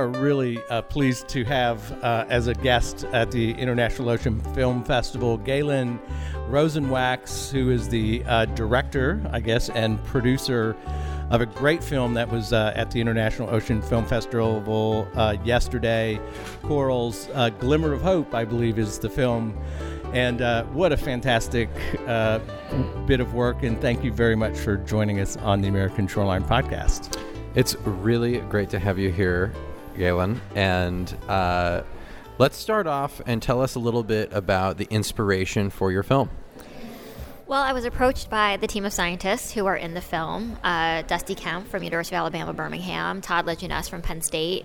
are really uh, pleased to have uh, as a guest at the International Ocean Film Festival Galen Rosenwax, who is the uh, director, I guess, and producer of a great film that was uh, at the International Ocean Film Festival uh, yesterday. Coral's uh, Glimmer of Hope, I believe, is the film. And what a fantastic bit of work. And thank you very much for joining us on the American Shoreline Podcast. It's really great to have you here, Galen. And uh, let's start off and tell us a little bit about the inspiration for your film. Well, I was approached by the team of scientists who are in the film uh, Dusty Kemp from University of Alabama, Birmingham, Todd LaJeunesse from Penn State,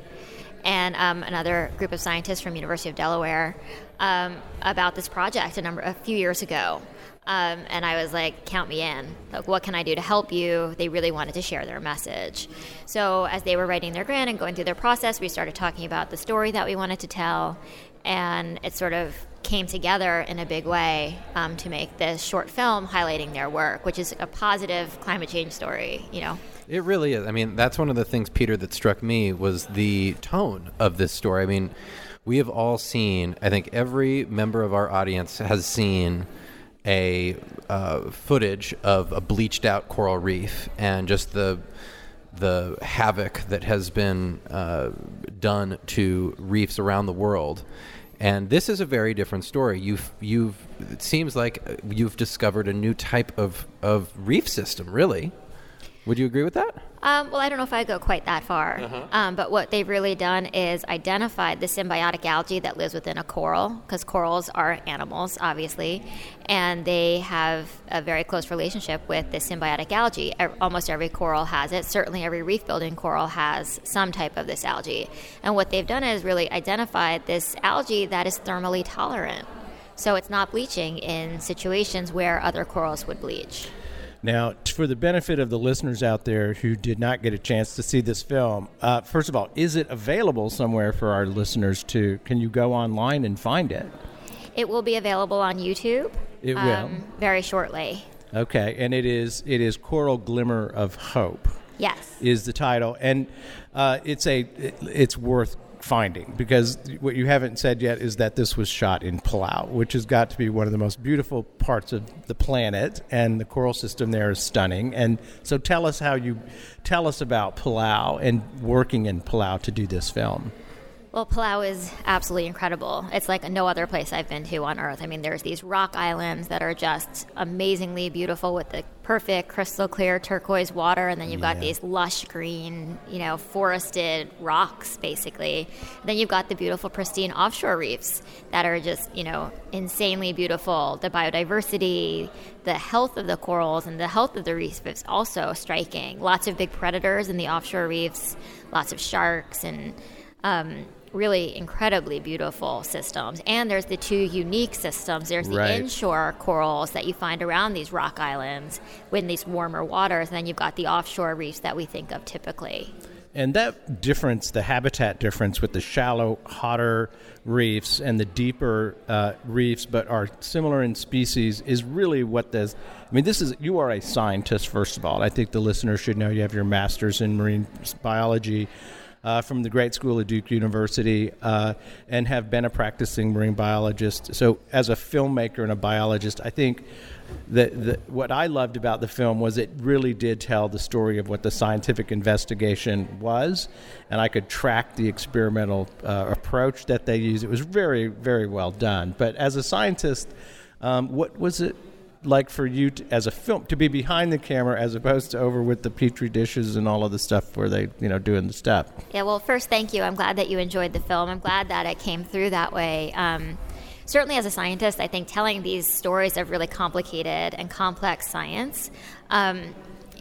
and um, another group of scientists from University of Delaware um, about this project a number a few years ago. Um, and I was like, count me in. Like, what can I do to help you? They really wanted to share their message. So, as they were writing their grant and going through their process, we started talking about the story that we wanted to tell. And it sort of came together in a big way um, to make this short film highlighting their work, which is a positive climate change story, you know. It really is. I mean, that's one of the things, Peter, that struck me was the tone of this story. I mean, we have all seen, I think every member of our audience has seen a uh, footage of a bleached out coral reef and just the the havoc that has been uh, done to reefs around the world. And this is a very different story. You've, you've, it seems like you've discovered a new type of, of reef system, really. Would you agree with that? Um, well, I don't know if I go quite that far. Uh-huh. Um, but what they've really done is identified the symbiotic algae that lives within a coral, because corals are animals, obviously, and they have a very close relationship with the symbiotic algae. Almost every coral has it. Certainly, every reef building coral has some type of this algae. And what they've done is really identified this algae that is thermally tolerant. So it's not bleaching in situations where other corals would bleach. Now, for the benefit of the listeners out there who did not get a chance to see this film, uh, first of all, is it available somewhere for our listeners to? Can you go online and find it? It will be available on YouTube. It um, will very shortly. Okay, and it is it is Coral Glimmer of Hope. Yes, is the title, and uh, it's a it, it's worth finding because what you haven't said yet is that this was shot in Palau, which has got to be one of the most beautiful parts of the planet, and the coral system there is stunning. And so, tell us how you tell us about Palau and working in Palau to do this film. Well, Palau is absolutely incredible. It's like no other place I've been to on Earth. I mean, there's these rock islands that are just amazingly beautiful with the perfect crystal clear turquoise water, and then you've yeah. got these lush green, you know, forested rocks, basically. And then you've got the beautiful, pristine offshore reefs that are just, you know, insanely beautiful. The biodiversity, the health of the corals, and the health of the reefs is also striking. Lots of big predators in the offshore reefs, lots of sharks and um, really incredibly beautiful systems. And there's the two unique systems. There's the right. inshore corals that you find around these rock islands in these warmer waters, and then you've got the offshore reefs that we think of typically. And that difference, the habitat difference with the shallow, hotter reefs and the deeper uh, reefs, but are similar in species, is really what this. I mean, this is you are a scientist first of all. I think the listeners should know you have your master's in marine biology uh, from the Great School of Duke University uh, and have been a practicing marine biologist. So, as a filmmaker and a biologist, I think that what I loved about the film was it really did tell the story of what the scientific investigation was, and I could track the experimental uh, approach that they used. It was very, very well done. But as a scientist, um, what was it like for you to, as a film to be behind the camera as opposed to over with the petri dishes and all of the stuff where they you know doing the stuff. Yeah well first thank you. I'm glad that you enjoyed the film. I'm glad that it came through that way. Um, certainly as a scientist i think telling these stories of really complicated and complex science um,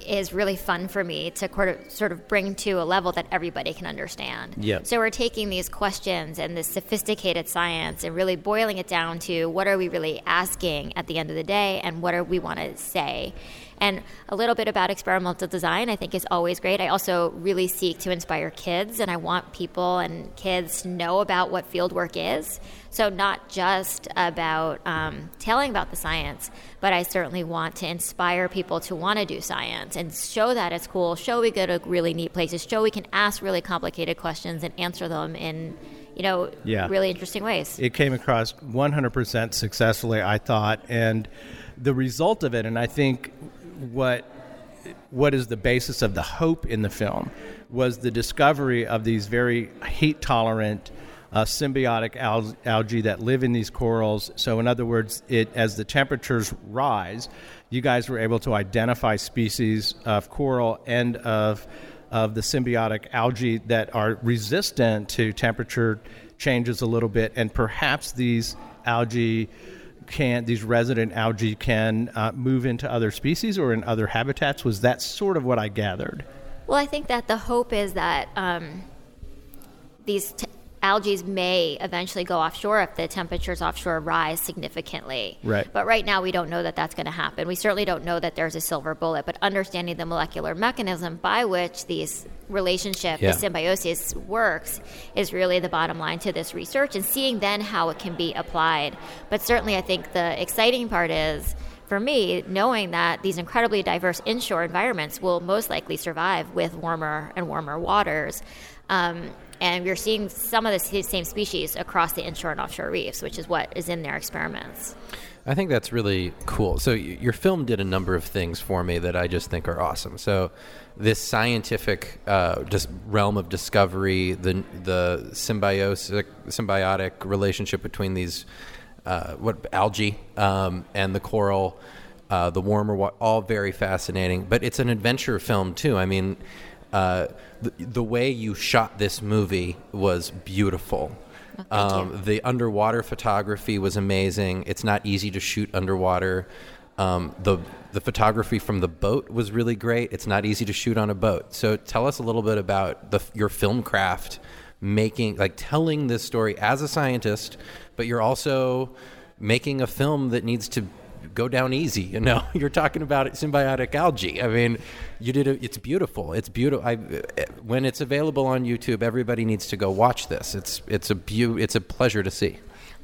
is really fun for me to sort of bring to a level that everybody can understand. Yeah. So we're taking these questions and this sophisticated science and really boiling it down to what are we really asking at the end of the day and what are we want to say. And a little bit about experimental design, I think, is always great. I also really seek to inspire kids, and I want people and kids to know about what fieldwork is. So, not just about um, telling about the science, but I certainly want to inspire people to want to do science and show that it's cool, show we go to really neat places, show we can ask really complicated questions and answer them in you know, Yeah. really interesting ways. it came across 100% successfully, I thought, and the result of it, and I think what what is the basis of the hope in the film was the discovery of these very heat tolerant uh, symbiotic al- algae that live in these corals. So, in other words, it as the temperatures rise, you guys were able to identify species of coral and of of the symbiotic algae that are resistant to temperature changes a little bit, and perhaps these algae can these resident algae can uh, move into other species or in other habitats. Was that sort of what I gathered? Well, I think that the hope is that um, these t- algae may eventually go offshore if the temperatures offshore rise significantly. Right. But right now, we don't know that that's going to happen. We certainly don't know that there's a silver bullet, but understanding the molecular mechanism by which these relationship, Yeah. the symbiosis works, is really the bottom line to this research, and seeing then how it can be applied. But certainly, I think the exciting part is. For me, knowing that these incredibly diverse inshore environments will most likely survive with warmer and warmer waters, um, and we're seeing some of the same species across the inshore and offshore reefs, which is what is in their experiments. I think that's really cool. So your film did a number of things for me that I just think are awesome. So this scientific uh, realm of discovery, the the symbiotic symbiotic relationship between these uh, what algae um, and the coral, uh, the warmer, wa- all very fascinating. But it's an adventure film too. I mean. Uh, the, the way you shot this movie was beautiful. thank Um, you. the underwater photography was amazing. It's not easy to shoot underwater. Um, the the photography from the boat was really great. It's not easy to shoot on a boat. So tell us a little bit about the your film craft, making like telling this story as a scientist, but you're also making a film that needs to go down easy. You know, you're talking about symbiotic algae. I mean, you did it. It's beautiful. It's beautiful. I, when it's available on YouTube, everybody needs to go watch this. It's it's a beau- It's a pleasure to see.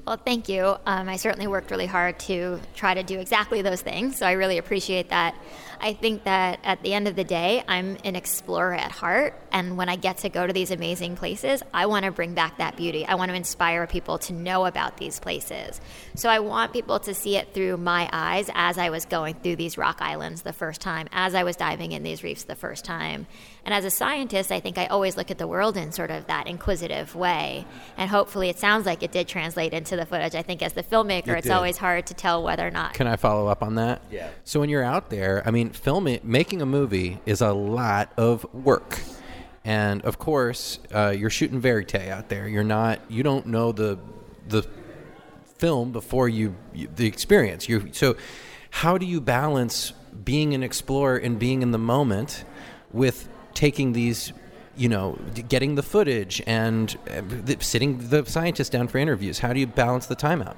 Well, thank you. Um, I certainly worked really hard to try to do exactly those things, so I really appreciate that. I think that at the end of the day, I'm an explorer at heart, and when I get to go to these amazing places, I want to bring back that beauty. I want to inspire people to know about these places. So I want people to see it through my eyes as I was going through these rock islands the first time, as I was diving in these reefs the first time. And as a scientist, I think I always look at the world in sort of that inquisitive way. And hopefully it sounds like it did translate into the footage. I think as the filmmaker, It it's did. always hard to tell whether or not. Can I follow up on that? Yeah. So when you're out there, I mean, filming, making a movie is a lot of work, and of course, uh, you're shooting verite out there. You're not, you don't know the the film before you, you the experience. You so, how do you balance being an explorer and being in the moment with taking these? You know, getting the footage and uh, sitting the scientists down for interviews. How do you balance the time out?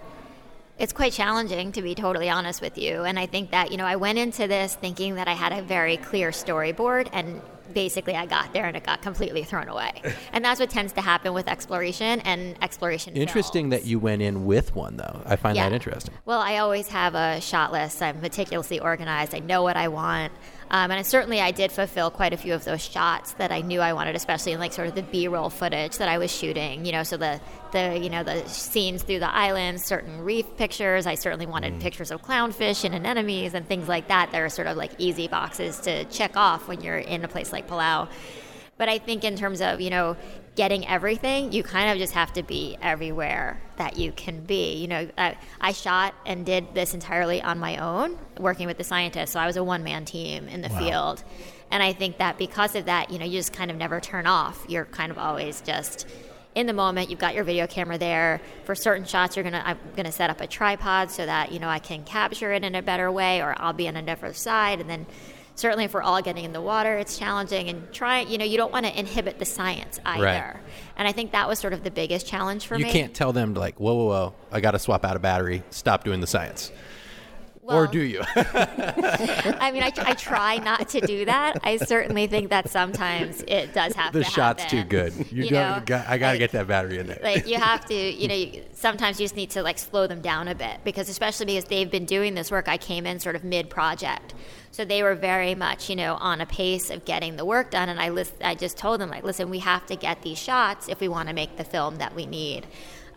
It's quite challenging, to be totally honest with you. And I think that, you know, I went into this thinking that I had a very clear storyboard, and basically I got there and it got completely thrown away. and that's what tends to happen with exploration and exploration. Interesting films. that you went in with one, though. I find that interesting. Well, I always have a shot list. I'm meticulously organized. I know what I want. Um, and I, certainly, I did fulfill quite a few of those shots that I knew I wanted, especially in like sort of the B-roll footage that I was shooting. You know, so the the you know the scenes through the islands, certain reef pictures. I certainly wanted pictures of clownfish and anemones and things like that. Are sort of like easy boxes to check off when you're in a place like Palau. But I think in terms of, you know, getting everything, you kind of just have to be everywhere that you can be. You know, I, I shot and did this entirely on my own, working with the scientists. So I was a one man team in the field. And I think that because of that, you know, you just kind of never turn off. You're kind of always just in the moment. You've got your video camera there. For certain shots, you're gonna I'm gonna set up a tripod so that you know I can capture it in a better way, or I'll be on a different side, and then certainly if we're all getting in the water it's challenging and try you know you don't want to inhibit the science either Right. and i think that was sort of the biggest challenge for You me You can't tell them, like, whoa, whoa, whoa, I got to swap out a battery, stop doing the science. Or do you? I mean, I, I try not to do that. I certainly think that sometimes it does have the to shot's happen. too good. You, You know, got, I gotta like- get that battery in there. like you have to you know you, sometimes you just need to like slow them down a bit because especially because they've been doing this work i came in sort of mid project so they were very much you know on a pace of getting the work done and i list, i just told them like listen we have to get these shots if we want to make the film that we need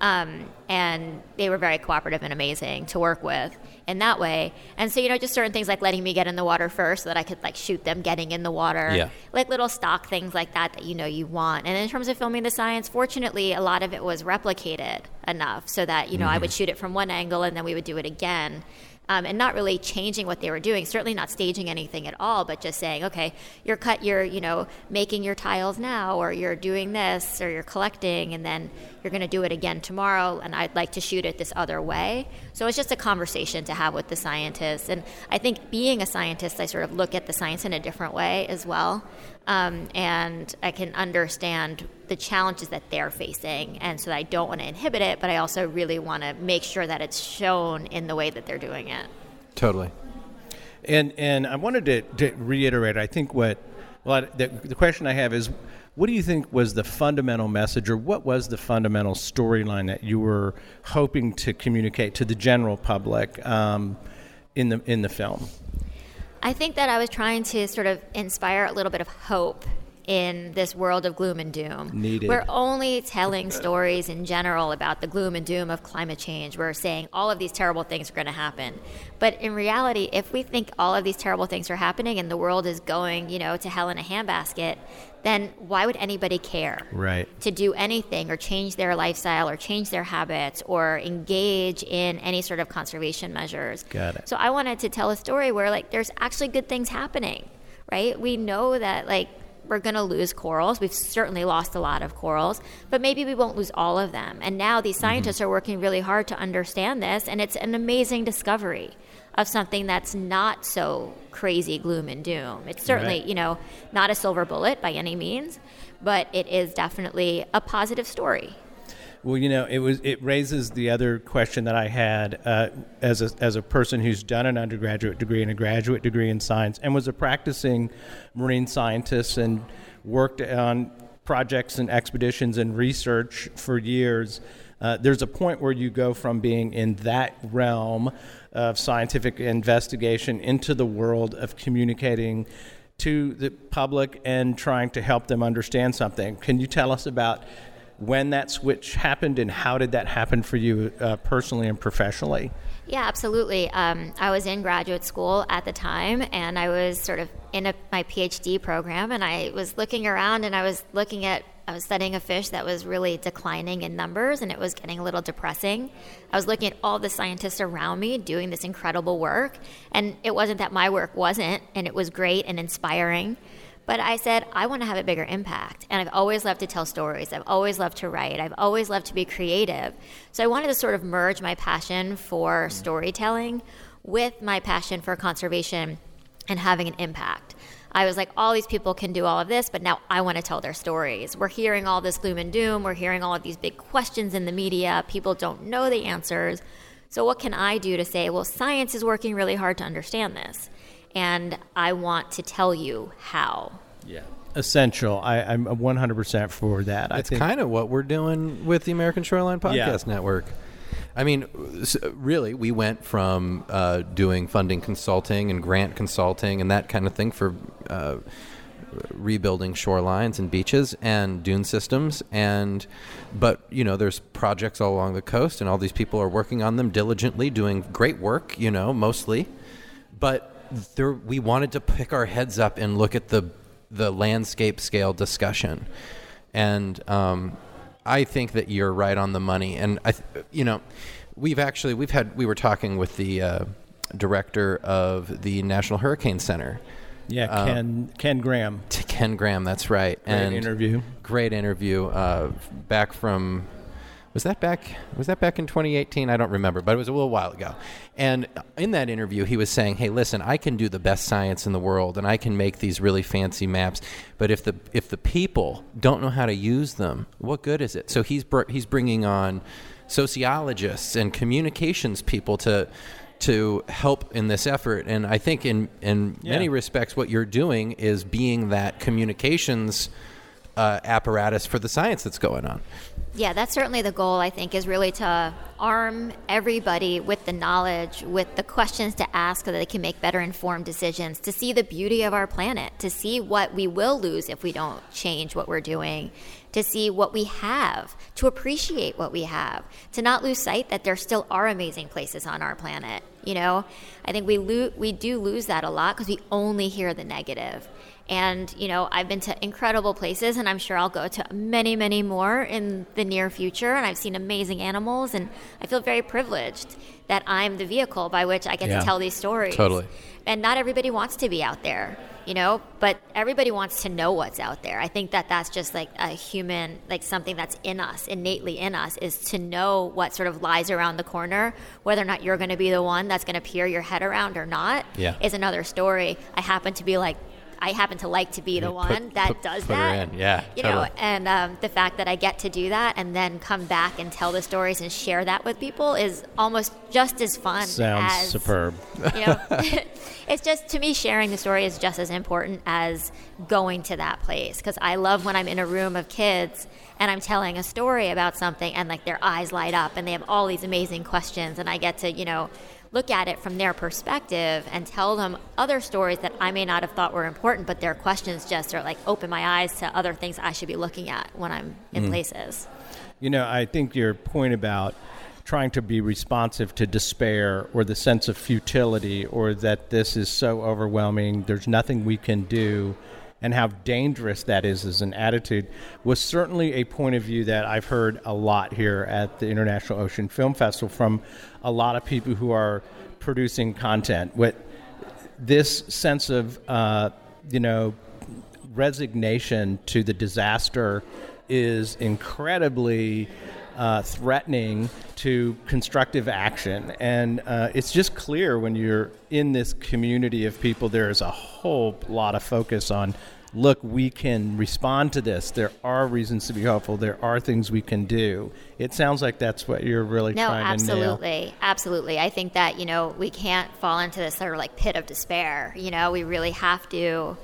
um, and they were very cooperative and amazing to work with in that way and so you know just certain things like letting me get in the water first so that i could like shoot them getting in the water Yeah. like little stock things like that that you know you want. And in terms of filming the science, fortunately, a lot of it was replicated enough so that you know I would shoot it from one angle and then we would do it again. Um, and not really changing what they were doing, certainly not staging anything at all, but just saying, okay, you're cut, you're you know making your tiles now, or you're doing this, or you're collecting, and then you're going to do it again tomorrow, and I'd like to shoot it this other way. So it's just a conversation to have with the scientists, and I think being a scientist, I sort of look at the science in a different way as well, um, and I can understand the challenges that they're facing, and so I don't want to inhibit it, but I also really want to make sure that it's shown in the way that they're doing it. totally. And and I wanted to, to reiterate. I think what well the, the question I have is, what do you think was the fundamental message, or what was the fundamental storyline that you were hoping to communicate to the general public um, in the in the film? I think that I was trying to sort of inspire a little bit of hope in this world of gloom and doom. Needed. We're only telling stories in general about the gloom and doom of climate change. We're saying all of these terrible things are going to happen. But in reality, if we think all of these terrible things are happening and the world is going, you know, to hell in a handbasket, then why would anybody care? Right. to do anything or change their lifestyle or change their habits or engage in any sort of conservation measures. Got it. So I wanted to tell a story where like there's actually good things happening, right? We know that like we're going to lose corals. We've certainly lost a lot of corals, but maybe we won't lose all of them. And now these mm-hmm. scientists are working really hard to understand this, and it's an amazing discovery of something that's not so crazy gloom and doom. It's certainly, Right. you know, not a silver bullet by any means, but it is definitely a positive story. Well, you know, it was it raises the other question that I had uh, as a as a person who's done an undergraduate degree and a graduate degree in science and was a practicing marine scientist and worked on projects and expeditions and research for years. Uh, there's a point where you go from being in that realm of scientific investigation into the world of communicating to the public and trying to help them understand something. Can you tell us about when that switch happened and how did that happen for you uh, personally and professionally? Yeah, absolutely. Um, I was in graduate school at the time, and I was sort of in a, my PhD program, and I was looking around, and I was looking at, I was studying a fish that was really declining in numbers, and it was getting a little depressing. I was looking at all the scientists around me doing this incredible work, and it wasn't that my work wasn't, and it was great and inspiring. But I said, I want to have a bigger impact. And I've always loved to tell stories. I've always loved to write. I've always loved to be creative. So I wanted to sort of merge my passion for storytelling with my passion for conservation and having an impact. I was like, all these people can do all of this, but now I want to tell their stories. We're hearing all this gloom and doom. We're hearing all of these big questions in the media. People don't know the answers. So, what can I do to say, well, science is working really hard to understand this? And I want to tell you how. Yeah. Essential. I, I'm 100% for that. I It's kind of what we're doing with the American Shoreline Podcast Network. I mean, really, we went from uh, doing funding consulting and grant consulting and that kind of thing for uh, rebuilding shorelines and beaches and dune systems and but you know there's projects all along the coast and all these people are working on them diligently doing great work you know mostly but there we wanted to pick our heads up and look at the the landscape scale discussion and um, I think that you're right on the money. And I, th- you know, we've actually we've had we were talking with the uh, director of the National Hurricane Center, yeah, uh, Ken Ken Graham. to Ken Graham. That's right. Great and interview. Great interview. Uh, back from was that back was that back in 2018 i don't remember but it was a little while ago and in that interview he was saying hey listen i can do the best science in the world and i can make these really fancy maps but if the if the people don't know how to use them what good is it so he's br- he's bringing on sociologists and communications people to to help in this effort. And I think in in Yeah. many respects, what you're doing is being that communications uh, apparatus for the science that's going on. Yeah, that's certainly the goal, I think, is really to arm everybody with the knowledge, with the questions to ask so that they can make better informed decisions, to see the beauty of our planet, to see what we will lose if we don't change what we're doing, to see what we have, to appreciate what we have, to not lose sight that there still are amazing places on our planet. You know, I think we, lo- we do lose that a lot because we only hear the negative. And, you know, I've been to incredible places and I'm sure I'll go to many, many more in the near future. And I've seen amazing animals and I feel very privileged that I'm the vehicle by which I get Yeah. to tell these stories. Totally. And not everybody wants to be out there, you know, but everybody wants to know what's out there. I think that that's just like a human, like something that's in us, innately in us, is to know what sort of lies around the corner. Whether or not you're going to be the one that's going to peer your head around or not Yeah. is another story. I happen to be like, I happen to like to be the put- one that put- does put that. in. Yeah, you totally. know, and um, the fact that I get to do that and then come back and tell the stories and share that with people is almost just as fun. Sounds as, superb. You know, it's just to me sharing the story is just as important as going to that place because I love when I'm in a room of kids and I'm telling a story about something and like their eyes light up and they have all these amazing questions and I get to you know look at it from their perspective and tell them other stories that I may not have thought were important but their questions just are like open my eyes to other things I should be looking at when I'm in mm-hmm. places. You know, I think your point about trying to be responsive to despair or the sense of futility or that this is so overwhelming, there's nothing we can do, and how dangerous that is as an attitude was certainly a point of view that I've heard a lot here at the International Ocean Film Festival from a lot of people who are producing content. What this sense of, uh, you know, resignation to the disaster is incredibly uh, threatening to constructive action. And uh, it's just clear when you're in this community of people, there is a whole lot of focus on look, we can respond to this. There are reasons to be hopeful, there are things we can do. It sounds like that's what you're really No, trying to nail. absolutely, absolutely. I think that you know we can't fall into this sort of like pit of despair. You know, we really have to,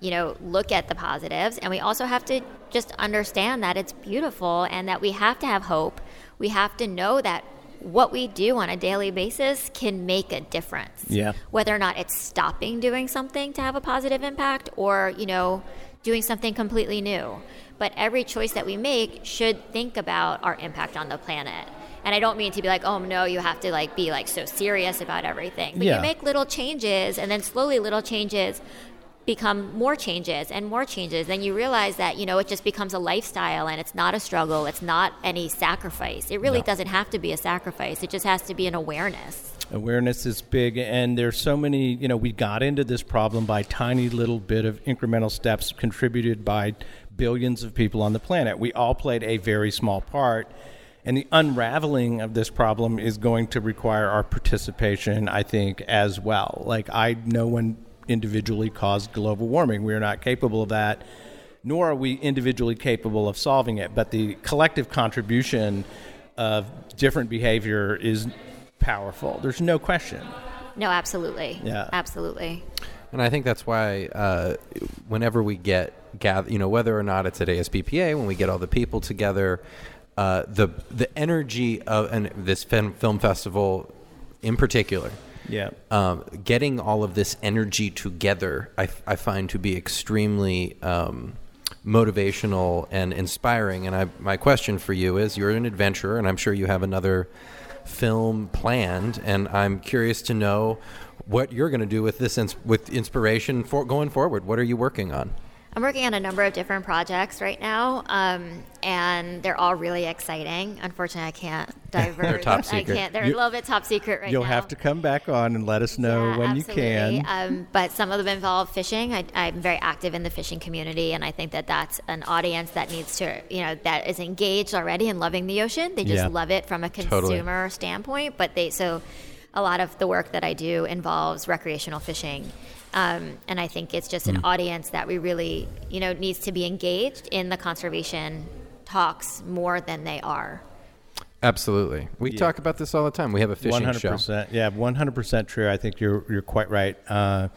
you know, look at the positives, and we also have to just understand that it's beautiful and that we have to have hope. We have to know that what we do on a daily basis can make a difference. Yeah. Whether or not it's stopping doing something to have a positive impact or, you know, doing something completely new. But every choice that we make should think about our impact on the planet. And I don't mean to be like, oh no, you have to like be like so serious about everything. But Yeah. you make little changes and then slowly little changes become more changes and more changes then you realize that you know it just becomes a lifestyle and it's not a struggle it's not any sacrifice it really No. doesn't have to be a sacrifice it just has to be an awareness Awareness is big, and there's so many. You know, we got into this problem by tiny little bit of incremental steps contributed by billions of people on the planet. We all played a very small part, and the unraveling of this problem is going to require our participation, I think, as well. Like, I know one individually caused global warming. We are not capable of that, nor are we individually capable of solving it. But the collective contribution of different behavior is powerful. There's no question. no absolutely Yeah. absolutely And I think that's why uh, whenever we get gather, you know, whether or not it's at ASBPA, when we get all the people together, uh, the the energy of and this film, film festival in particular, Yeah. um, getting all of this energy together, I find to be extremely um, motivational and inspiring. And I, my question for you is: You're an adventurer, and I'm sure you have another film planned, and I'm curious to know what you're going to do with this ins- with inspiration for going forward. What are you working on? I'm working on a number of different projects right now, um, and they're all really exciting. Unfortunately, I can't divulge. top I secret. can't. They're You- a little bit top secret right now. You'll have to come back on and let us know Yeah, when absolutely. you can. Um, but some of them involve fishing. I, I'm very active in the fishing community, and I think that that's an audience that needs to, you know, that is engaged already and loving the ocean. They just Yeah. love it from a Totally. consumer standpoint. But they so a lot of the work that I do involves recreational fishing. Um, and I think it's just an audience that we really, you know, needs to be engaged in the conservation talks more than they are. Absolutely. We talk about this all the time. We have a fishing One hundred show. percent. Yeah, one hundred percent true. I think you're you're quite right. Uh,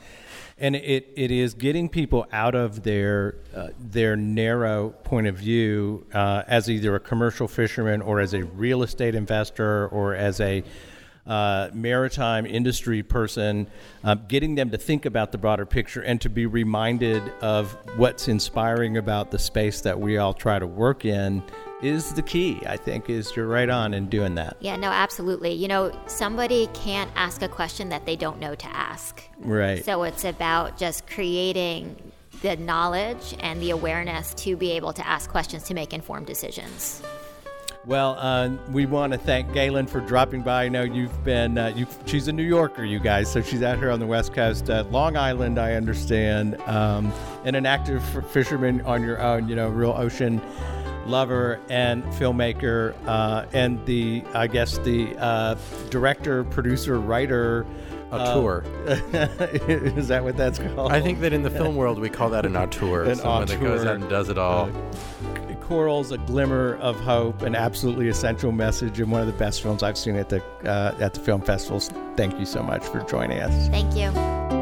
and it, it is getting people out of their uh, their narrow point of view uh, as either a commercial fisherman or as a real estate investor or as a uh, maritime industry person, uh, getting them to think about the broader picture and to be reminded of what's inspiring about the space that we all try to work in is the key. I think is you're right on in doing that. Yeah, no, absolutely. You know, somebody can't ask a question that they don't know to ask. Right. So it's about just creating the knowledge and the awareness to be able to ask questions to make informed decisions. Well, uh, we want to thank Galen for dropping by. I know you've been, uh, you, she's a New Yorker, you guys, so she's out here on the West Coast. Uh, Long Island, I understand, um, and an active f- fisherman on your own, you know, real ocean lover and filmmaker, uh, and the, I guess, the uh, director, producer, writer. Auteur. is that what that's called? I think that in the film world we call that an auteur. An someone that goes out and does it all. Coral's a glimmer of hope, an absolutely essential message, and one of the best films I've seen at the uh, at the film festivals. Thank you so much for joining us. Thank you.